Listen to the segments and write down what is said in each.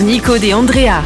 Nico et Andrea.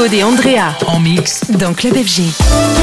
Nico et Andrea En mix. dans Club FG.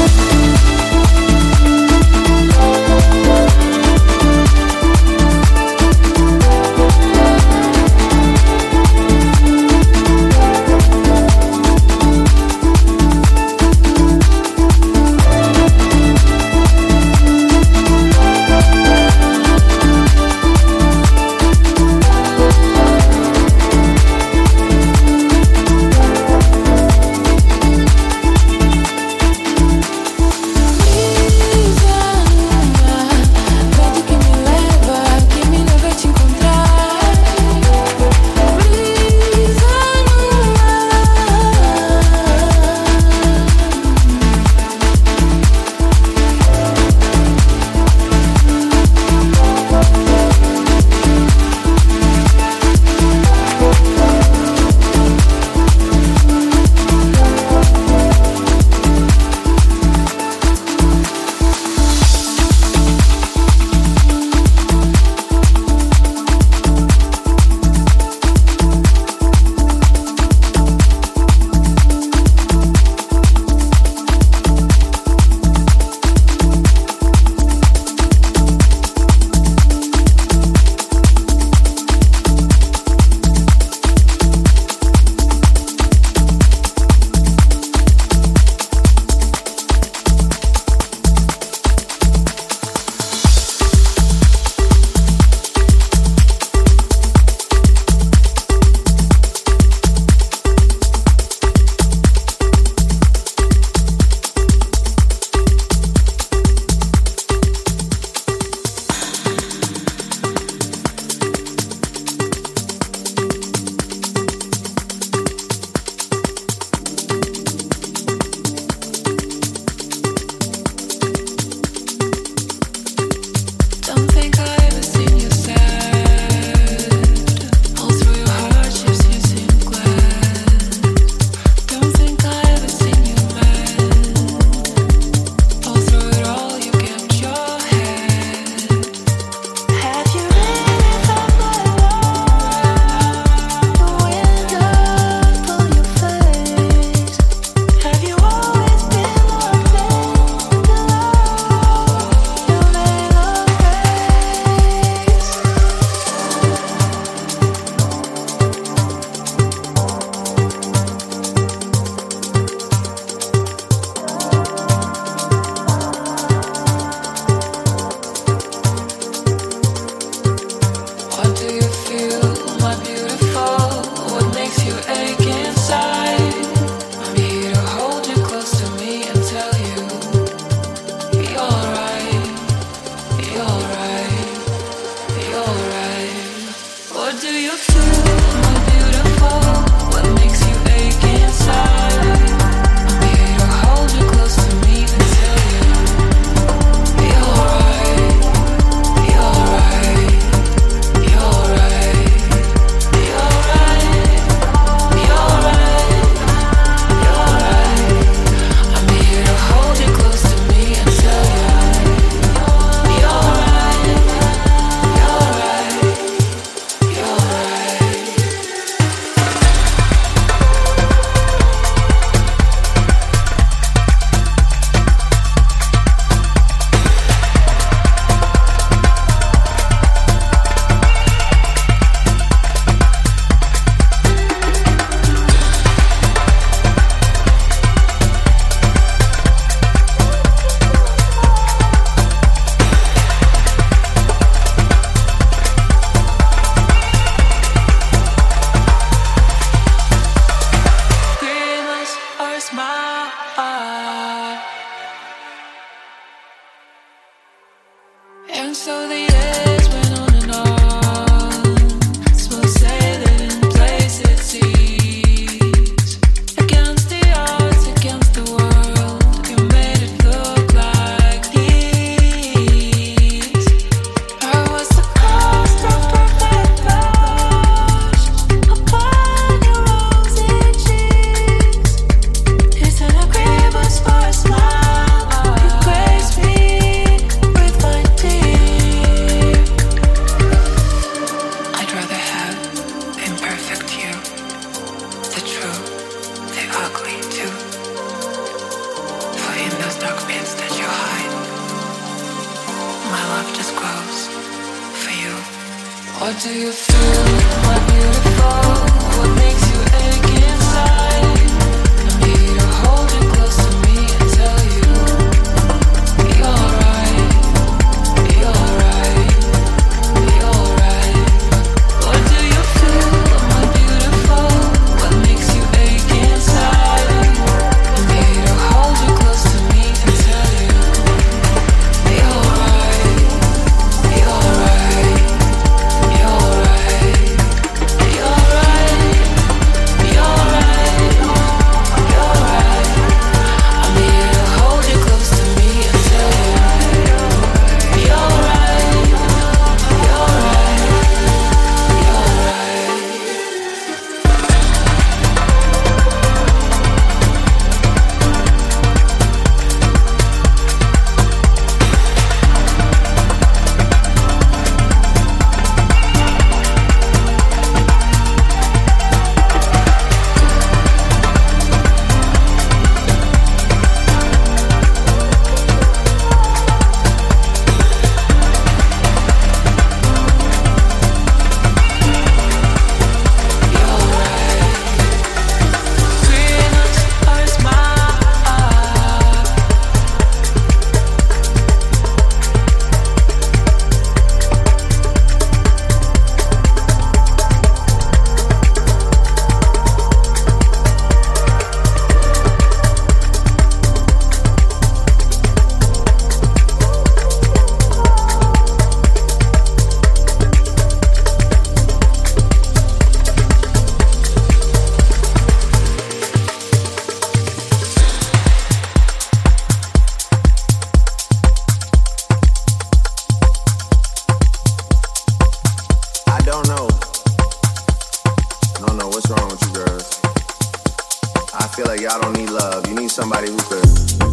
love. You need somebody who could.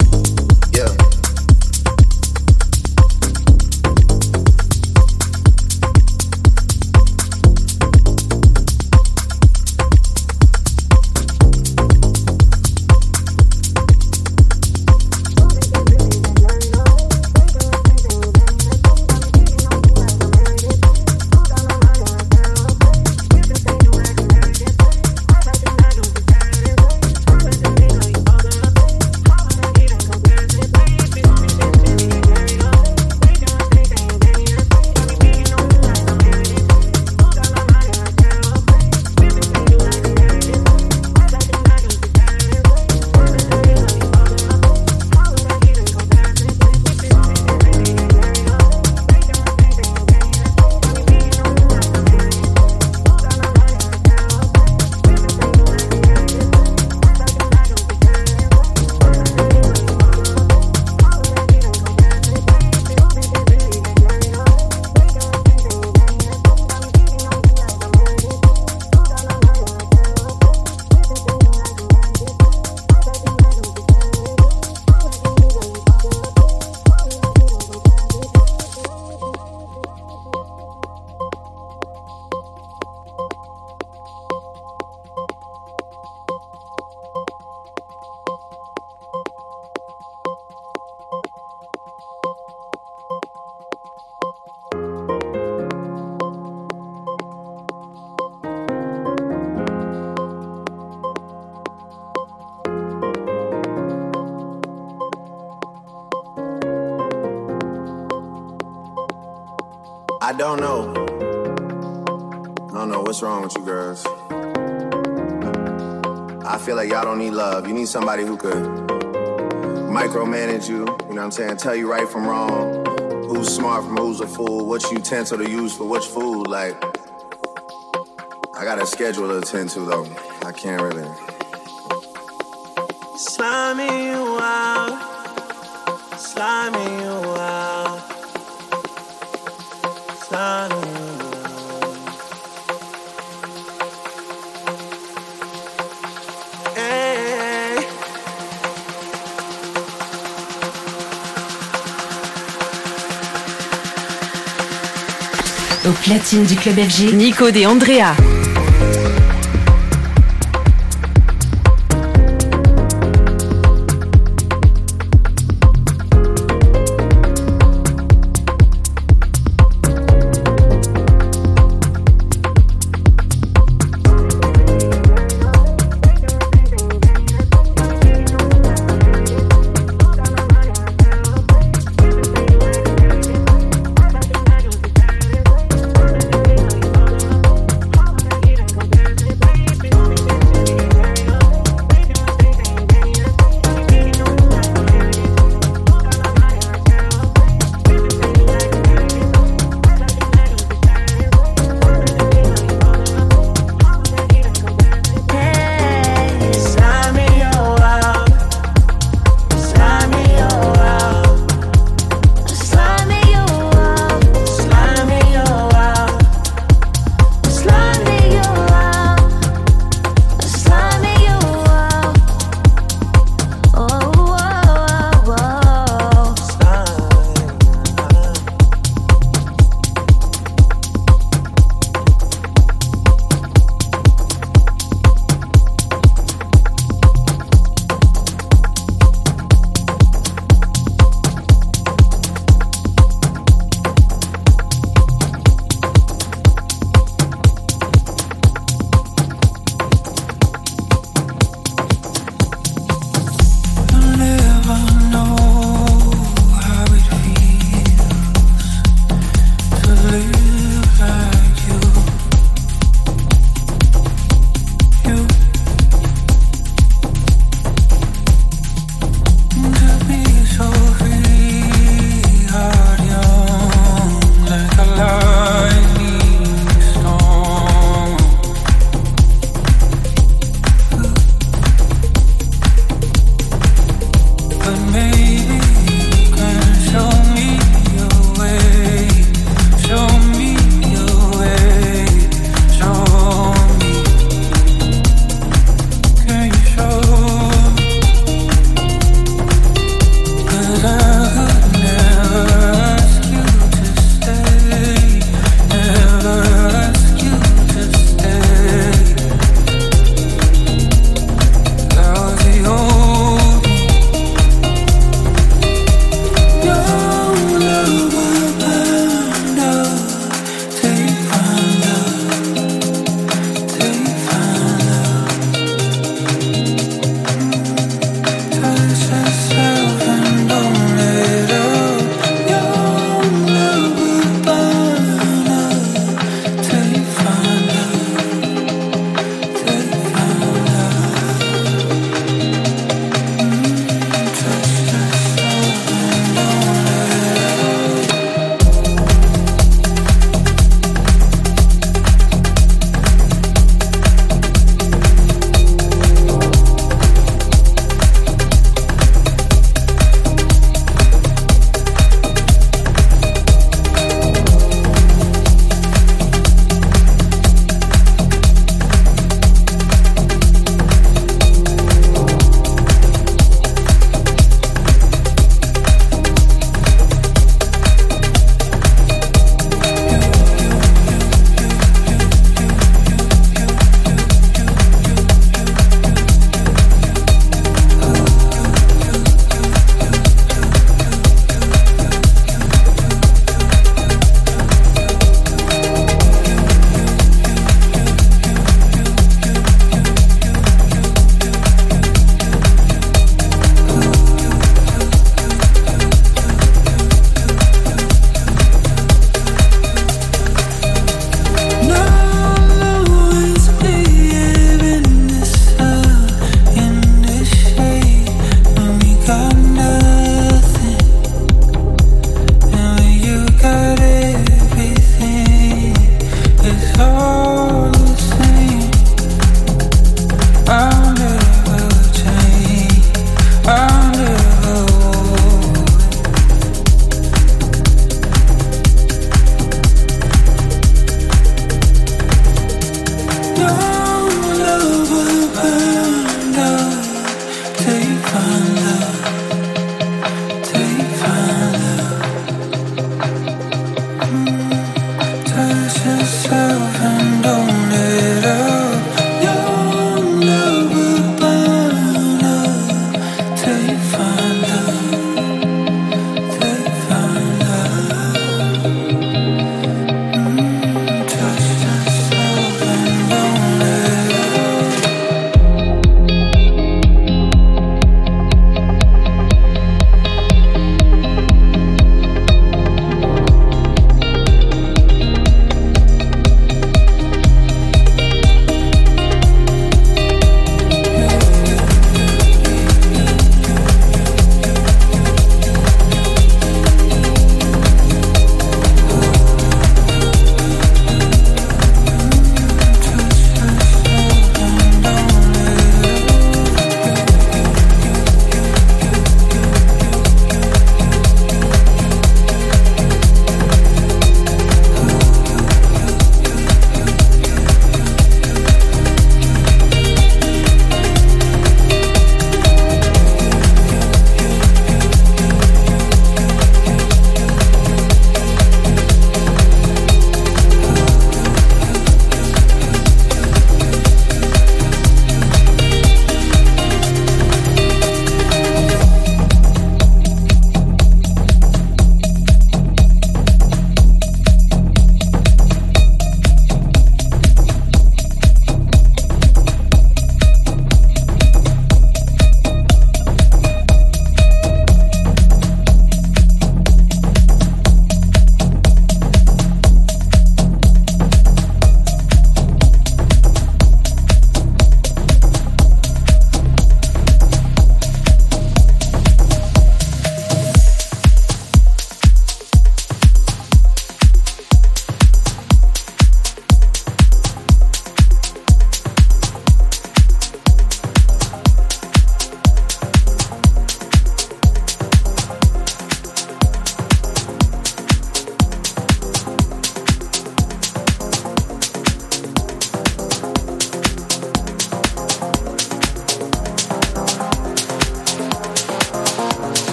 Need love. You need somebody who could micromanage you, you know what I'm saying? Tell you right from wrong, who's smart from who's a fool, what utensil to use for which food. Like, I got a schedule to attend to though. I can't really. Slimy you out, slimy you out, platine du club FG, Nico et Andrea. love.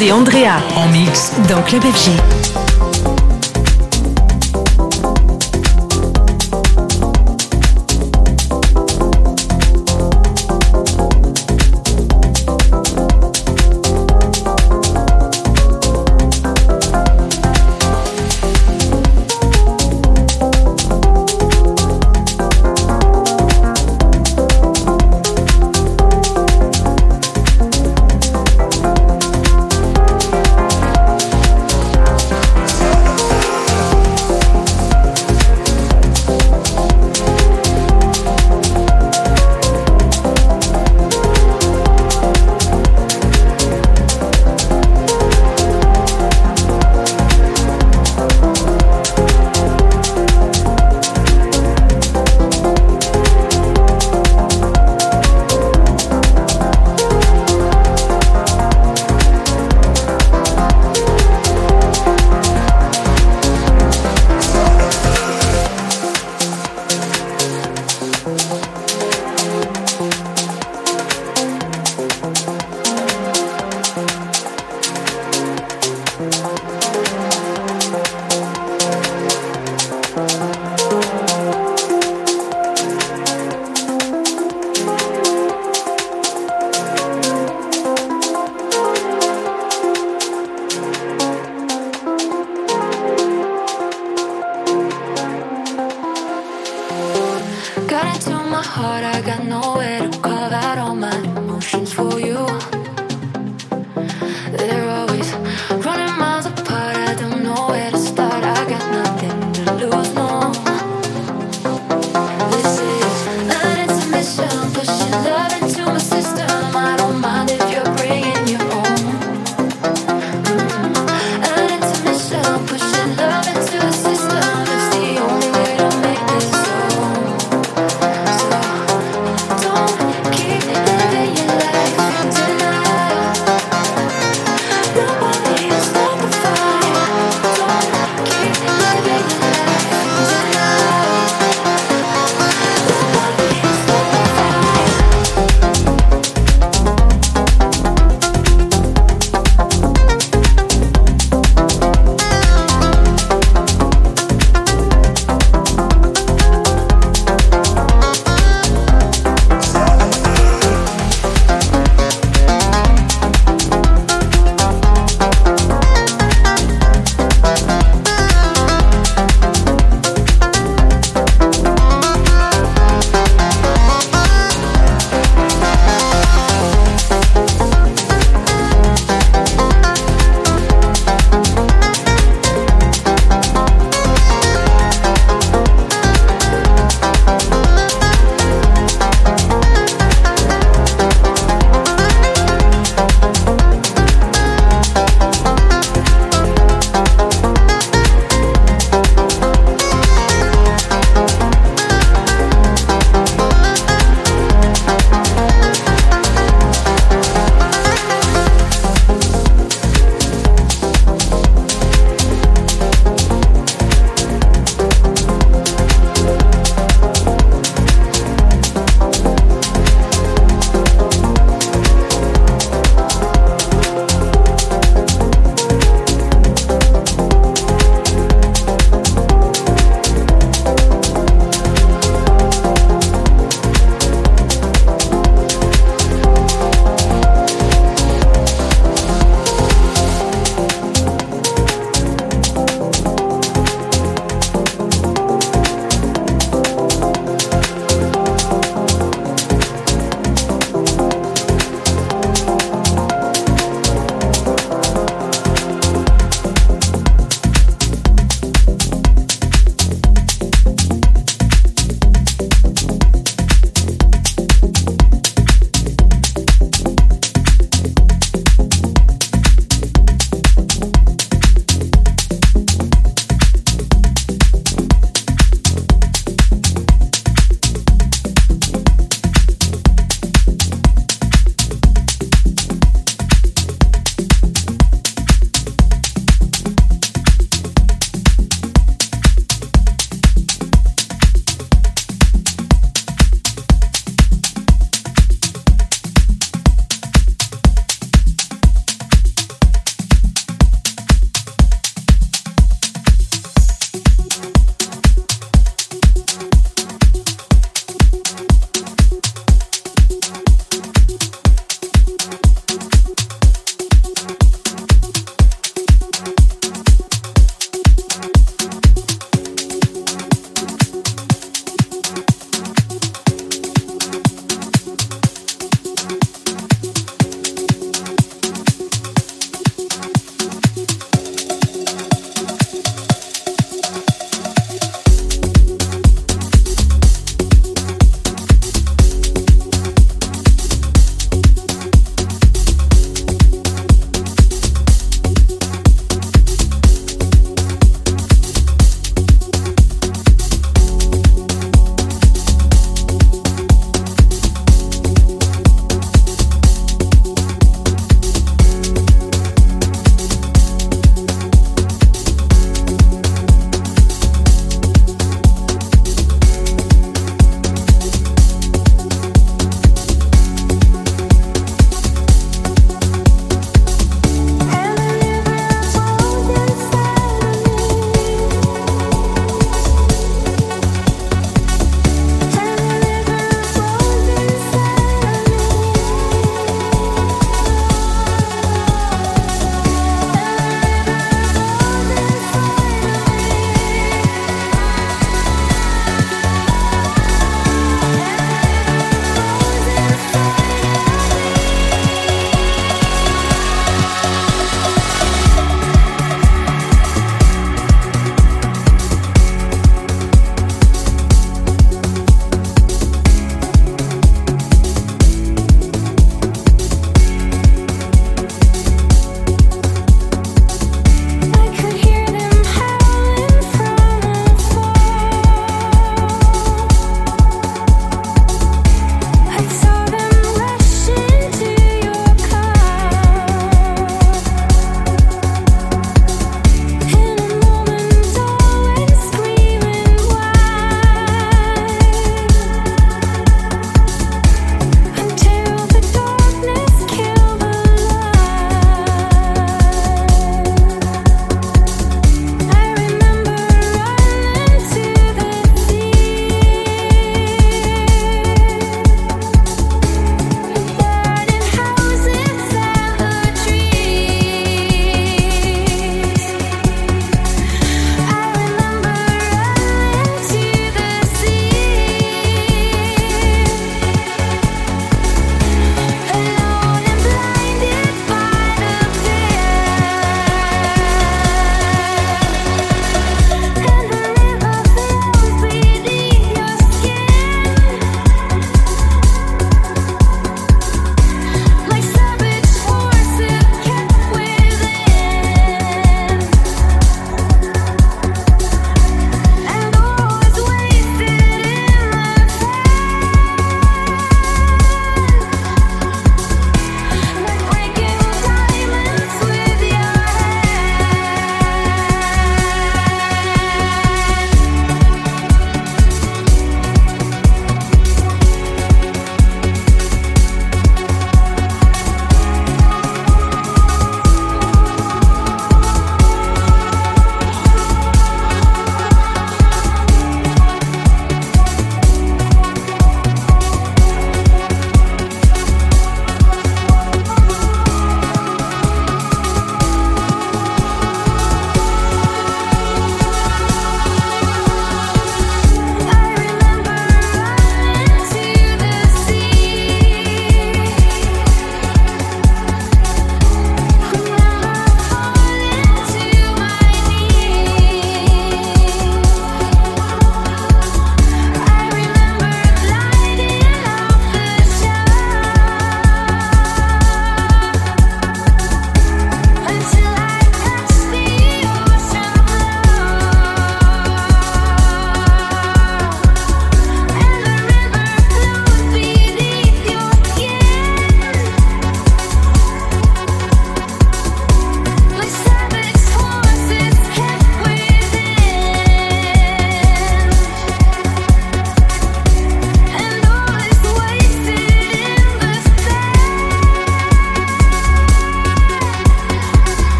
Et Andrea en mix dans Club FG.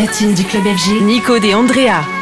Platine du club FG, Nico et Andrea.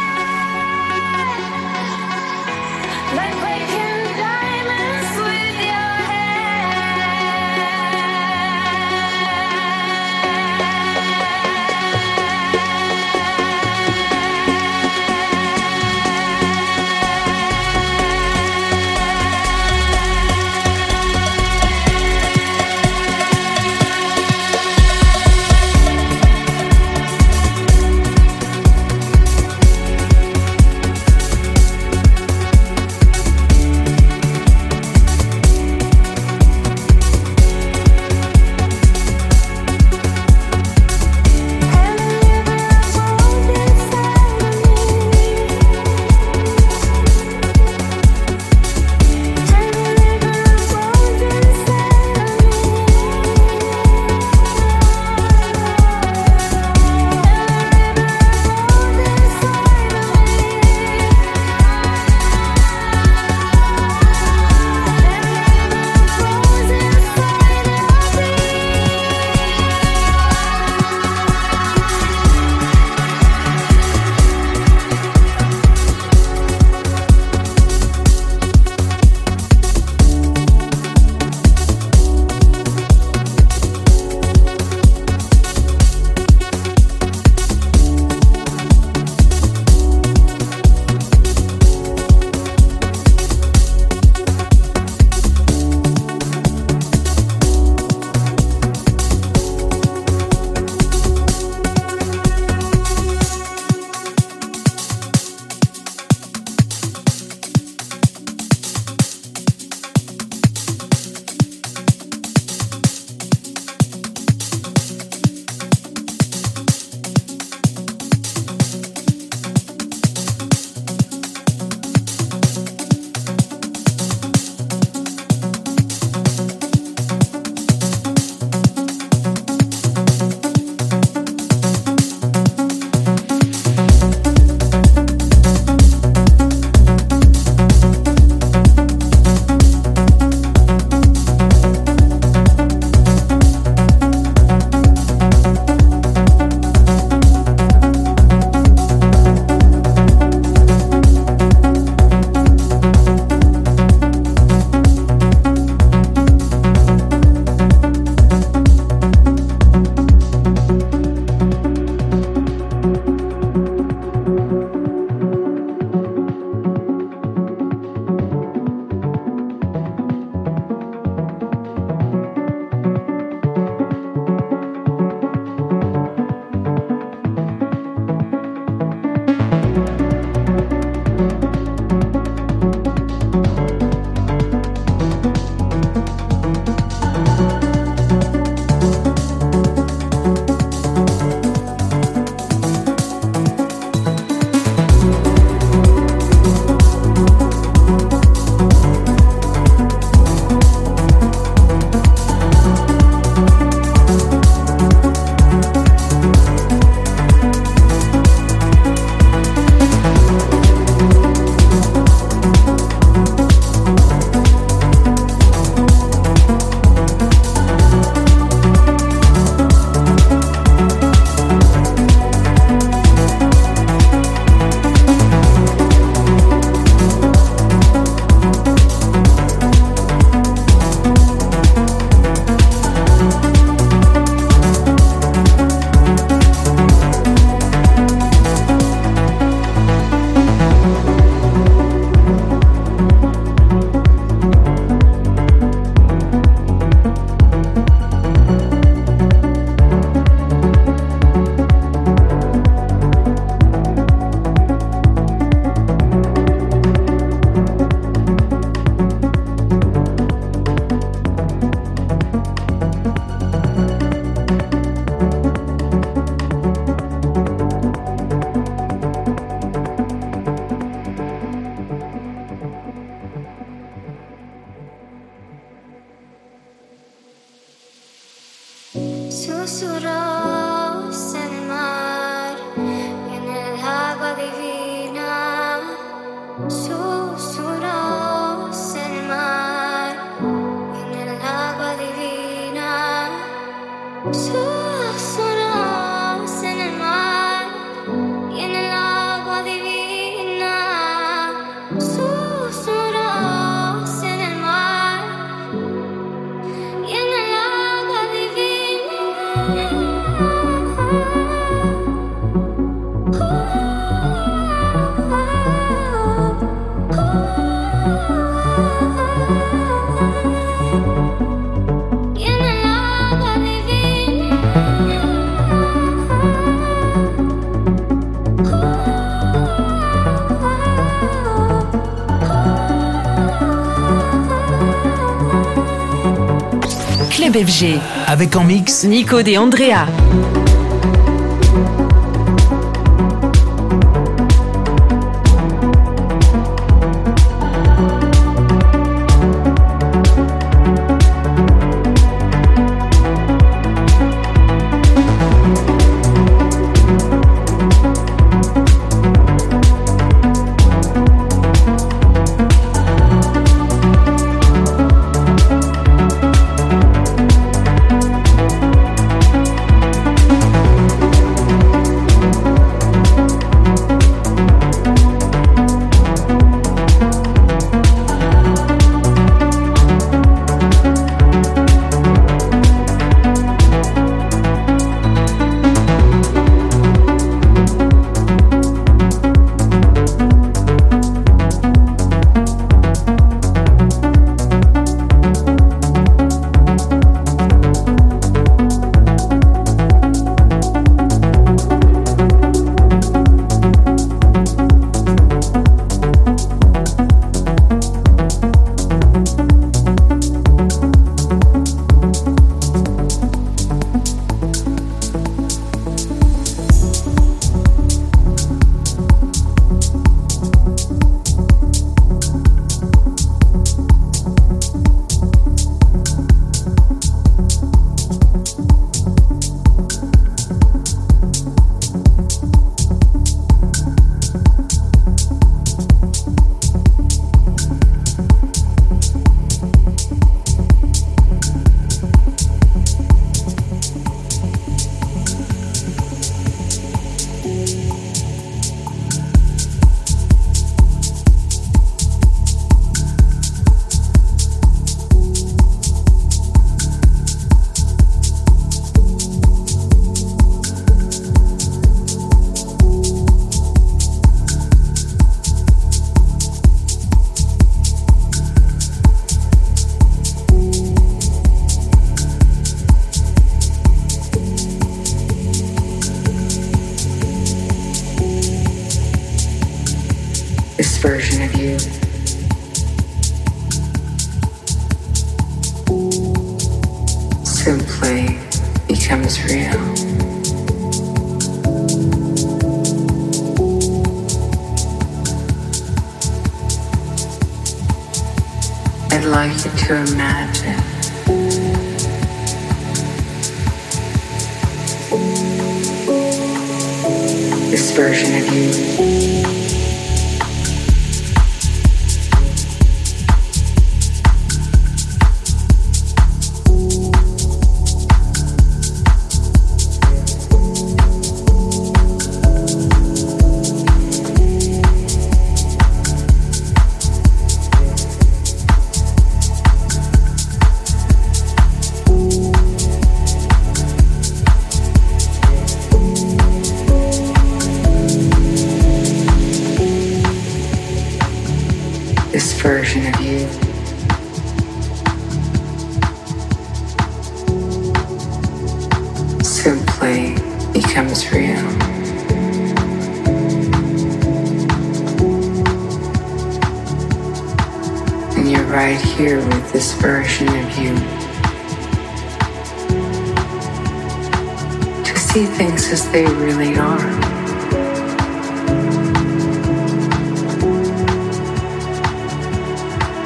FG. Avec en mix Nico De Andrea.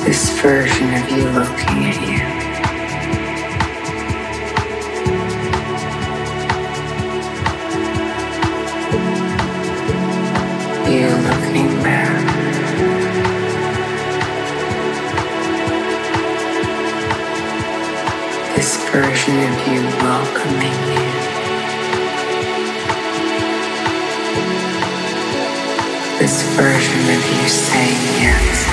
This version of you looking at you. You looking back. This version of you welcoming you. This version of you saying yes.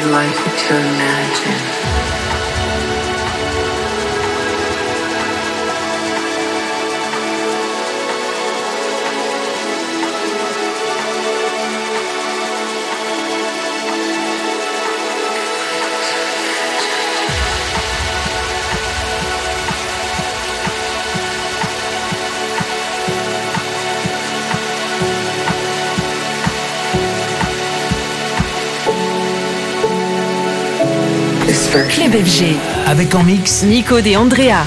You to imagine Club FG. Avec en mix Nico De Andrea.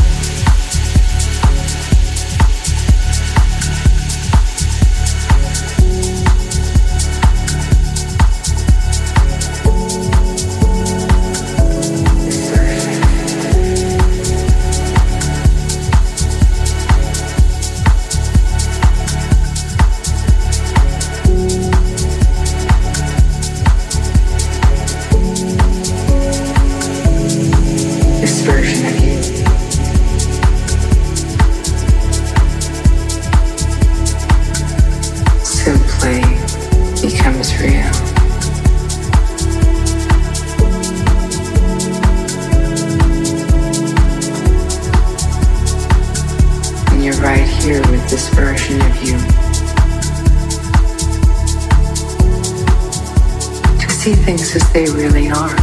They really are.